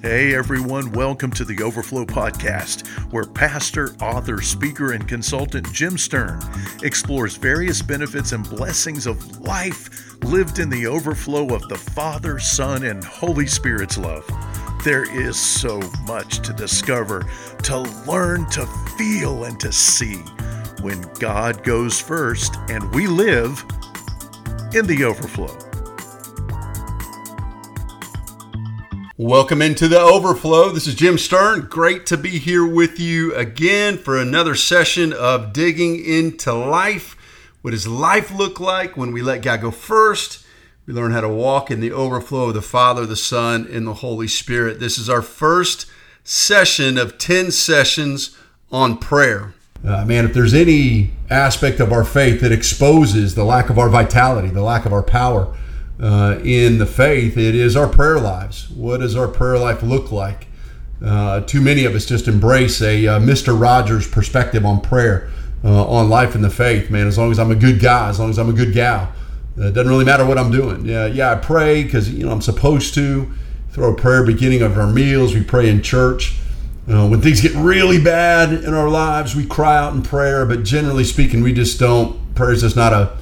Hey everyone, welcome to the Overflow Podcast, where pastor, author, speaker, and consultant Jim Stern explores various benefits and blessings of life lived in the overflow of the Father, Son, and Holy Spirit's love. There is so much to discover, to learn, to feel, and to see when God goes first and we live in the overflow. Welcome into the overflow. This is Jim Stern. Great to be here with you again for another session of digging into life. What does life look like when we let God go first? We learn how to walk in the overflow of the Father, the Son, and the Holy Spirit. This is our first session of 10 sessions on prayer. Uh, man, if there's any aspect of our faith that exposes the lack of our vitality, the lack of our power, uh, in the faith, it is our prayer lives. What does our prayer life look like? Uh, too many of us just embrace a uh, Mr. Rogers perspective on prayer, uh, on life in the faith. Man, as long as I'm a good guy, as long as I'm a good gal, uh, it doesn't really matter what I'm doing. Yeah, yeah, I pray because you know I'm supposed to. Throw a prayer beginning of our meals. We pray in church. Uh, when things get really bad in our lives, we cry out in prayer. But generally speaking, we just don't. Prayer is just not a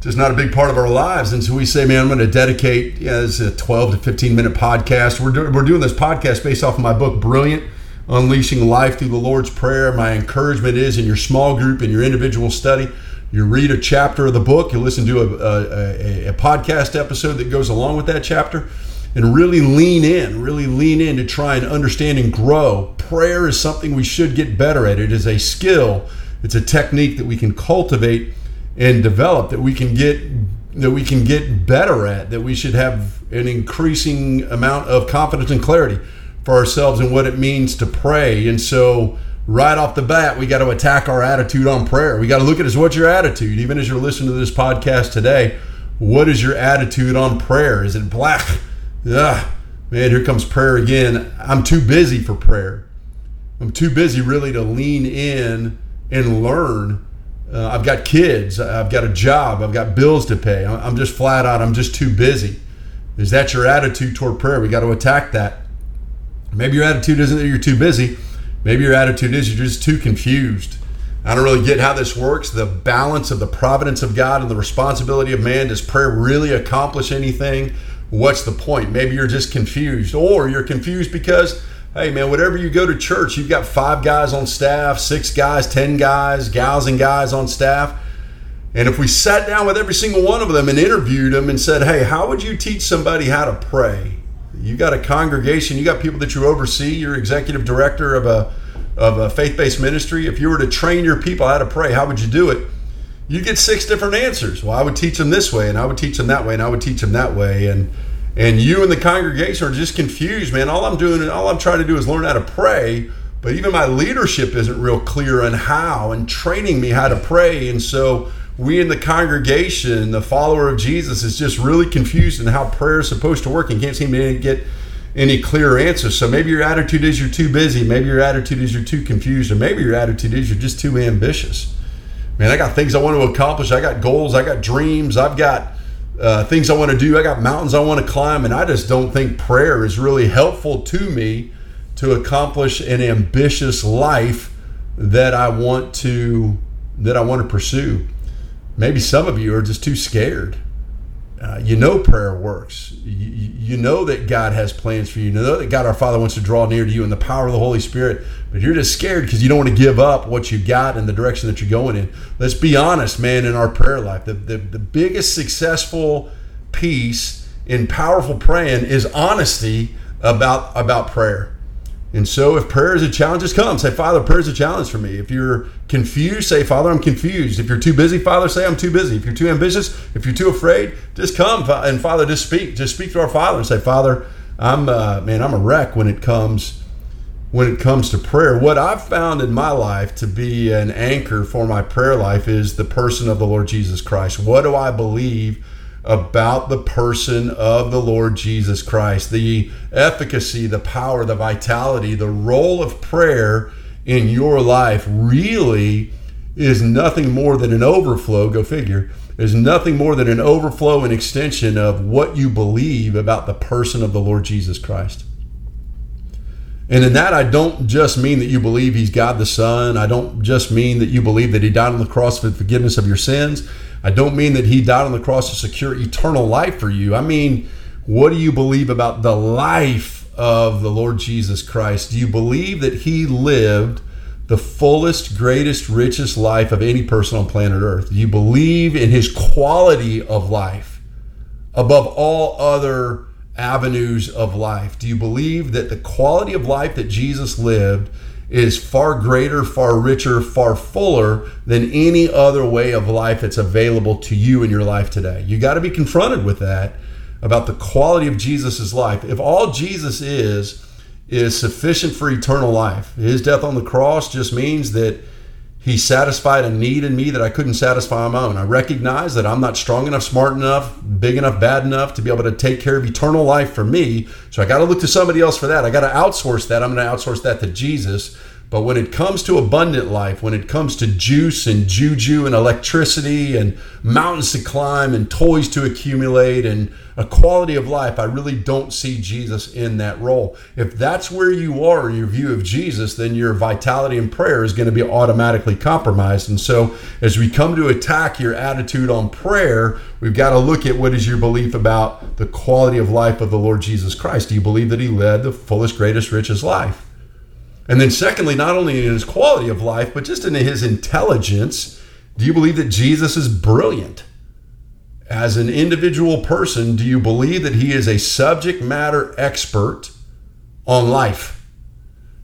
just not a big part of our lives. And so we say, man, I'm going to dedicate, this a 12 to 15 minute podcast. We're, do- we're doing this podcast based off of my book, Brilliant Unleashing Life Through the Lord's Prayer. My encouragement is in your small group, in your individual study, you read a chapter of the book, you listen to a, a, a podcast episode that goes along with that chapter, and really lean in, really lean in to try and understand and grow. Prayer is something we should get better at. It is a skill, it's a technique that we can cultivate and develop that we can get that we can get better at that we should have an increasing amount of confidence and clarity for ourselves and what it means to pray. And so right off the bat we got to attack our attitude on prayer. We got to look at it as what's your attitude? Even as you're listening to this podcast today what is your attitude on prayer? Is it black? Ugh, man here comes prayer again. I'm too busy for prayer. I'm too busy really to lean in and learn uh, I've got kids. I've got a job. I've got bills to pay. I'm just flat out. I'm just too busy. Is that your attitude toward prayer? We got to attack that. Maybe your attitude isn't that you're too busy. Maybe your attitude is you're just too confused. I don't really get how this works. The balance of the providence of God and the responsibility of man. Does prayer really accomplish anything? What's the point? Maybe you're just confused, or you're confused because hey man, whatever you go to church, you've got five guys on staff, six guys, ten guys, gals and guys on staff. And if we sat down with every single one of them and interviewed them and said, hey, how would you teach somebody how to pray? You got a congregation, you got people that you oversee, you're executive director of a of a faith-based ministry. If you were to train your people how to pray, how would you do it? You get six different answers. Well, I would teach them this way, and I would teach them that way, and I would teach them that way. And and you and the congregation are just confused, man. All I'm doing, and all I'm trying to do is learn how to pray. But even my leadership isn't real clear on how and training me how to pray. And so we in the congregation, the follower of Jesus, is just really confused in how prayer is supposed to work and can't seem to get any clear answers. So maybe your attitude is you're too busy. Maybe your attitude is you're too confused. Or maybe your attitude is you're just too ambitious. Man, I got things I want to accomplish. I got goals. I got dreams. I've got uh, things I want to do. I got mountains I want to climb, and I just don't think prayer is really helpful to me to accomplish an ambitious life that I want to that I want to pursue. Maybe some of you are just too scared uh, you know prayer works. You, you, know that God has plans for you. You know that God our Father wants to draw near to you in the power of the Holy Spirit. But you're just scared because you don't want to give up what you got and the direction that you're going in. Let's be honest, man, in our prayer life. The, the, the biggest successful piece in powerful praying is honesty about, about prayer. And so, if prayer is a challenge, just come. Say, Father, prayer is a challenge for me. If you're confused, say, Father, I'm confused. If you're too busy, Father, say, I'm too busy. If you're too ambitious, if you're too afraid, just come. And Father, just speak. Just speak to our Father and say, Father, I'm, uh, man, I'm a wreck when it comes when it comes to prayer. What I've found in my life to be an anchor for my prayer life is the person of the Lord Jesus Christ. What do I believe? About the person of the Lord Jesus Christ, the efficacy, the power, the vitality, the role of prayer in your life really is nothing more than an overflow, go figure, is nothing more than an overflow and extension of what you believe about the person of the Lord Jesus Christ. And in that, I don't just mean that you believe he's God the Son. I don't just mean that you believe that he died on the cross for the forgiveness of your sins. I don't mean that he died on the cross to secure eternal life for you. I mean, what do you believe about the life of the Lord Jesus Christ? Do you believe that he lived the fullest, greatest, richest life of any person on planet Earth? Do you believe in his quality of life above all other avenues of life? Do you believe that the quality of life that Jesus lived is far greater, far richer, far fuller than any other way of life that's available to you in your life today? You got to be confronted with that about the quality of Jesus' life. If all Jesus is, is sufficient for eternal life, his death on the cross just means that he satisfied a need in me that I couldn't satisfy on my own. I recognize that I'm not strong enough, smart enough, big enough, bad enough to be able to take care of eternal life for me. So I got to look to somebody else for that. I got to outsource that. I'm going to outsource that to Jesus. But when it comes to abundant life, when it comes to juice and juju and electricity and mountains to climb and toys to accumulate and a quality of life, I really don't see Jesus in that role. If that's where you are in your view of Jesus, then your vitality in prayer is going to be automatically compromised. And so, as we come to attack your attitude on prayer, we've got to look at what is your belief about the quality of life of the Lord Jesus Christ. Do you believe that he led the fullest, greatest, richest life? And then, secondly, not only in his quality of life, but just in his intelligence, do you believe that Jesus is brilliant? As an individual person, do you believe that he is a subject matter expert on life?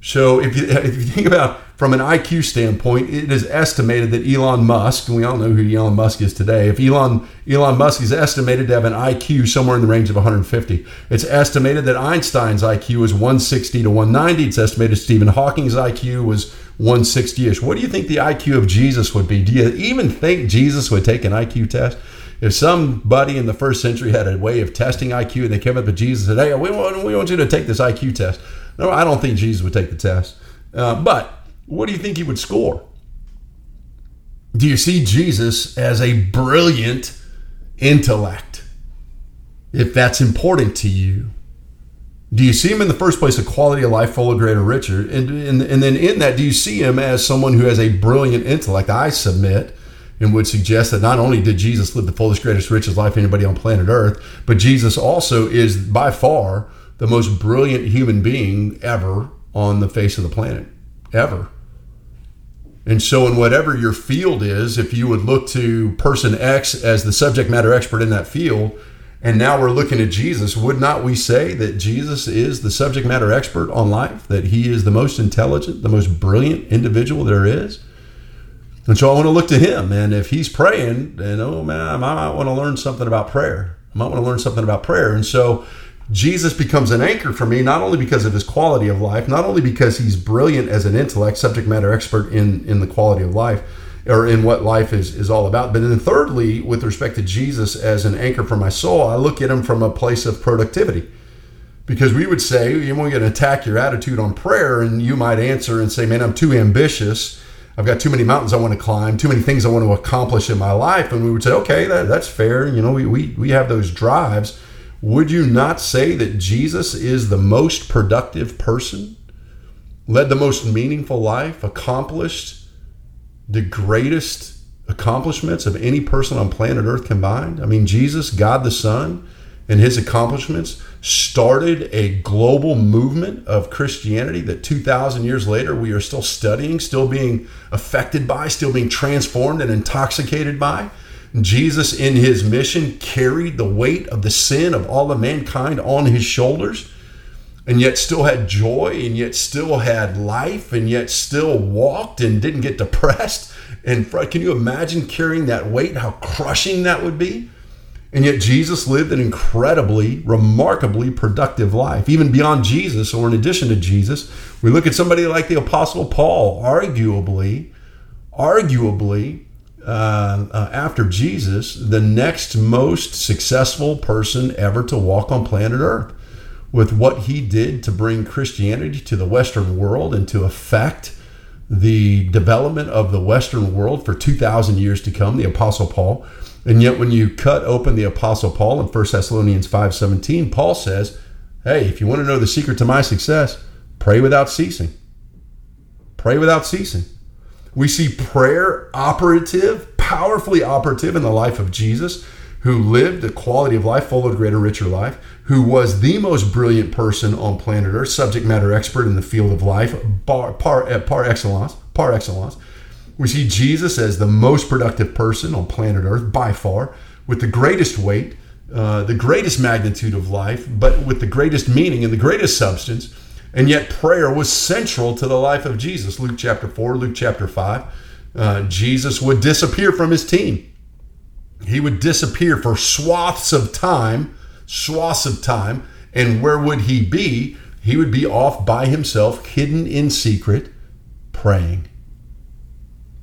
So, if you, if you think about from an IQ standpoint, it is estimated that Elon Musk, and we all know who Elon Musk is today, if Elon Elon Musk is estimated to have an IQ somewhere in the range of 150. It's estimated that Einstein's IQ was 160 to 190. It's estimated Stephen Hawking's IQ was 160-ish. What do you think the IQ of Jesus would be? Do you even think Jesus would take an IQ test? If somebody in the first century had a way of testing IQ and they came up to Jesus and said, hey, we want, we want you to take this IQ test. No, I don't think Jesus would take the test. Uh, but what do you think he would score? Do you see Jesus as a brilliant intellect? If that's important to you, do you see him in the first place a quality of life full of greater richer? And, and, and then in that, do you see him as someone who has a brilliant intellect? I submit and would suggest that not only did Jesus live the fullest, greatest, richest life anybody on planet Earth, but Jesus also is by far the most brilliant human being ever on the face of the planet, ever. And so, in whatever your field is, if you would look to person X as the subject matter expert in that field, and now we're looking at Jesus, would not we say that Jesus is the subject matter expert on life? That he is the most intelligent, the most brilliant individual there is? And so I want to look to him. And if he's praying, then, oh man, I might want to learn something about prayer. I might want to learn something about prayer. And so Jesus becomes an anchor for me, not only because of his quality of life, not only because he's brilliant as an intellect, subject matter expert in, in the quality of life or in what life is, is all about, but then thirdly, with respect to Jesus as an anchor for my soul, I look at him from a place of productivity. Because we would say, you want to attack your attitude on prayer, and you might answer and say, man, I'm too ambitious. I've got too many mountains I want to climb, too many things I want to accomplish in my life. And we would say, okay, that, that's fair. You know, we, we, we have those drives. Would you not say that Jesus is the most productive person, led the most meaningful life, accomplished the greatest accomplishments of any person on planet Earth combined? I mean, Jesus, God the Son, and his accomplishments started a global movement of Christianity that 2,000 years later we are still studying, still being affected by, still being transformed and intoxicated by. Jesus, in his mission, carried the weight of the sin of all of mankind on his shoulders, and yet still had joy, and yet still had life, and yet still walked and didn't get depressed. And can you imagine carrying that weight? How crushing that would be? And yet Jesus lived an incredibly, remarkably productive life. Even beyond Jesus, or in addition to Jesus, we look at somebody like the Apostle Paul, arguably, arguably uh, uh, after Jesus, the next most successful person ever to walk on planet Earth. With what he did to bring Christianity to the Western world and to affect the development of the Western world for 2,000 years to come, the Apostle Paul. And yet, when you cut open the Apostle Paul in 1 Thessalonians 5.17, Paul says, hey, if you want to know the secret to my success, Pray without ceasing. Pray without ceasing. We see prayer operative, powerfully operative in the life of Jesus, who lived a quality of life full of greater, richer life, who was the most brilliant person on planet Earth, subject matter expert in the field of life, par, par, eh, par excellence, par excellence. We see Jesus as the most productive person on planet Earth by far, with the greatest weight, uh, the greatest magnitude of life, but with the greatest meaning and the greatest substance. And yet, prayer was central to the life of Jesus. Luke chapter 4, Luke chapter 5. Uh, Jesus would disappear from his team. He would disappear for swaths of time, swaths of time. And where would he be? He would be off by himself, hidden in secret, praying.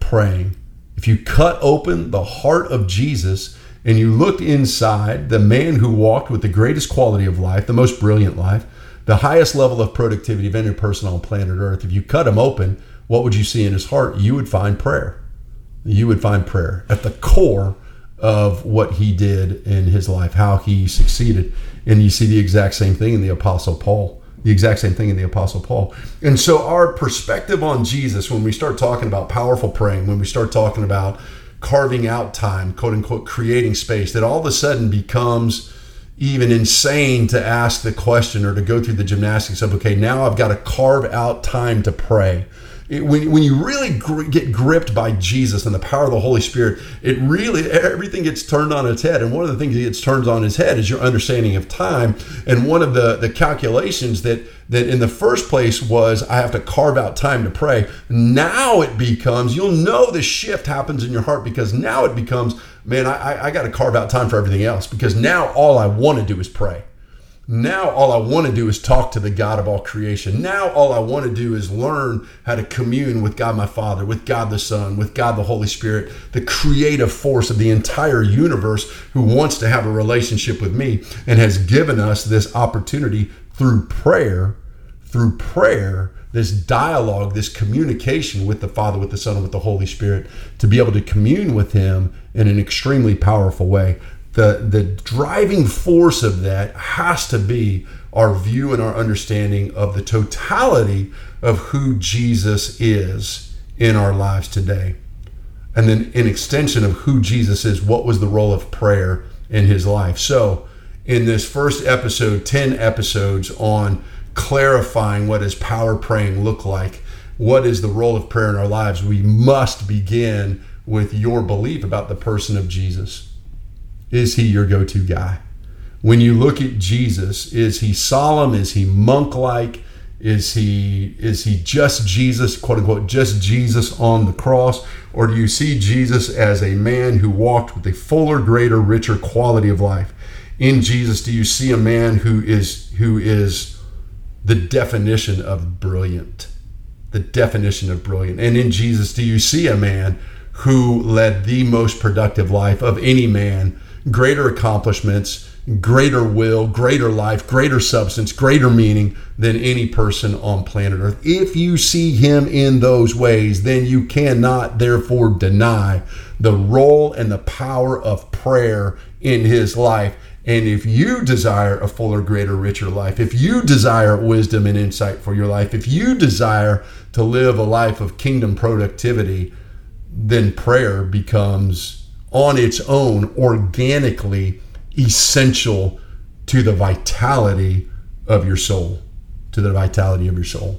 Praying. If you cut open the heart of Jesus and you looked inside the man who walked with the greatest quality of life, the most brilliant life, the highest level of productivity of any person on planet Earth, if you cut him open, what would you see in his heart? You would find prayer. You would find prayer at the core of what he did in his life, how he succeeded. And you see the exact same thing in the Apostle Paul. The exact same thing in the Apostle Paul. And so, our perspective on Jesus, when we start talking about powerful praying, when we start talking about carving out time, quote unquote, creating space, that all of a sudden becomes even insane to ask the question or to go through the gymnastics of, okay, now I've got to carve out time to pray. It, when, when you really gr- get gripped by Jesus and the power of the Holy Spirit, it really, everything gets turned on its head. And one of the things that gets turned on its head is your understanding of time. And one of the, the calculations that, that in the first place was, I have to carve out time to pray. Now it becomes, you'll know the shift happens in your heart because now it becomes, man, I, I got to carve out time for everything else because now all I want to do is pray. Now, all I want to do is talk to the God of all creation. Now, all I want to do is learn how to commune with God my Father, with God the Son, with God the Holy Spirit, the creative force of the entire universe who wants to have a relationship with me and has given us this opportunity through prayer, through prayer, this dialogue, this communication with the Father, with the Son, and with the Holy Spirit, to be able to commune with Him in an extremely powerful way the the driving force of that has to be our view and our understanding of the totality of who Jesus is in our lives today. And then in extension of who Jesus is, what was the role of prayer in his life? So, in this first episode, 10 episodes on clarifying what does power praying look like, what is the role of prayer in our lives, we must begin with your belief about the person of Jesus. Is he your go to guy? When you look at Jesus, is he solemn? Is he monk like? Is he is he just Jesus, quote unquote, just Jesus on the cross? Or do you see Jesus as a man who walked with a fuller, greater, richer quality of life? In Jesus, do you see a man who is who is the definition of brilliant? The definition of brilliant. And in Jesus, do you see a man who led the most productive life of any man greater accomplishments, greater will, greater life, greater substance, greater meaning than any person on planet Earth. If you see him in those ways, then you cannot therefore deny the role and the power of prayer in his life. And if you desire a fuller, greater, richer life, if you desire wisdom and insight for your life, if you desire to live a life of kingdom productivity, then prayer becomes on its own organically essential to the vitality of your soul to the vitality of your soul.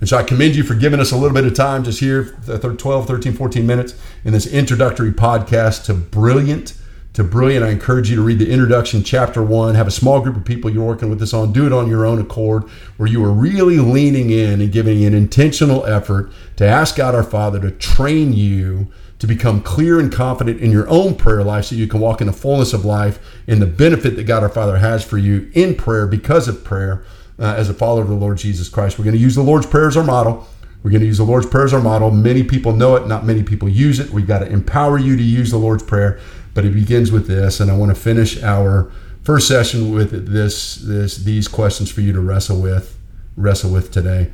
And so i commend you for giving us a little bit of time just here 12 13 14 minutes in this introductory podcast to brilliant to brilliant i encourage you to read the introduction chapter one have a small group of people you're working with this on do it on your own accord where you are really leaning in and giving an intentional effort to ask god our father to train you to become clear and confident in your own prayer life so you can walk in the fullness of life and the benefit that God our Father has for you in prayer because of prayer uh, as a follower of the Lord Jesus Christ. We're going to use the Lord's Prayer as our model. We're going to use the Lord's Prayer as our model. Many people know it, not many people use it. We've got to empower you to use the Lord's Prayer, but it begins with this. And I want to finish our first session with this, this these questions for you to wrestle with, wrestle with today.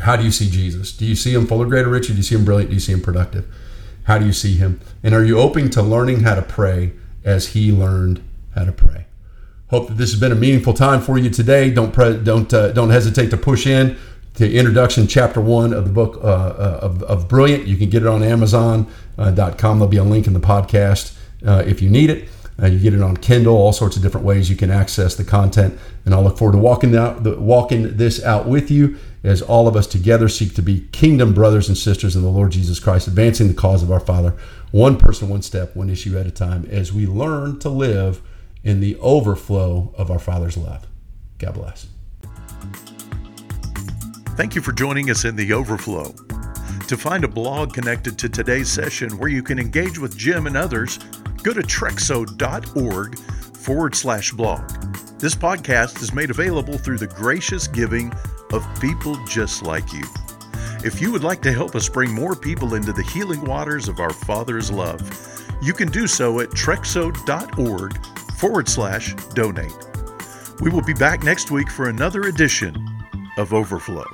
How do you see Jesus? Do you see him full of greater riches? Do you see him brilliant? Do you see him productive? How do you see him? And are you open to learning how to pray as he learned how to pray? Hope that this has been a meaningful time for you today. Don't pre- don't uh, don't hesitate to push in to introduction chapter one of the book uh, uh of, of Brilliant. You can get it on Amazon.com. Uh, There'll be a link in the podcast uh, if you need it. You get it on Kindle, all sorts of different ways you can access the content. And I'll look forward to walking out, walking this out with you as all of us together seek to be kingdom brothers and sisters in the Lord Jesus Christ, advancing the cause of our Father, one person, one step, one issue at a time, as we learn to live in the overflow of our Father's love. God bless. Thank you for joining us in the Overflow. To find a blog connected to today's session where you can engage with Jim and others, go to trexo.org forward slash blog. This podcast is made available through the gracious giving of people just like you. If you would like to help us bring more people into the healing waters of our Father's love, you can do so at trexo.org forward slash donate. We will be back next week for another edition of Overflow.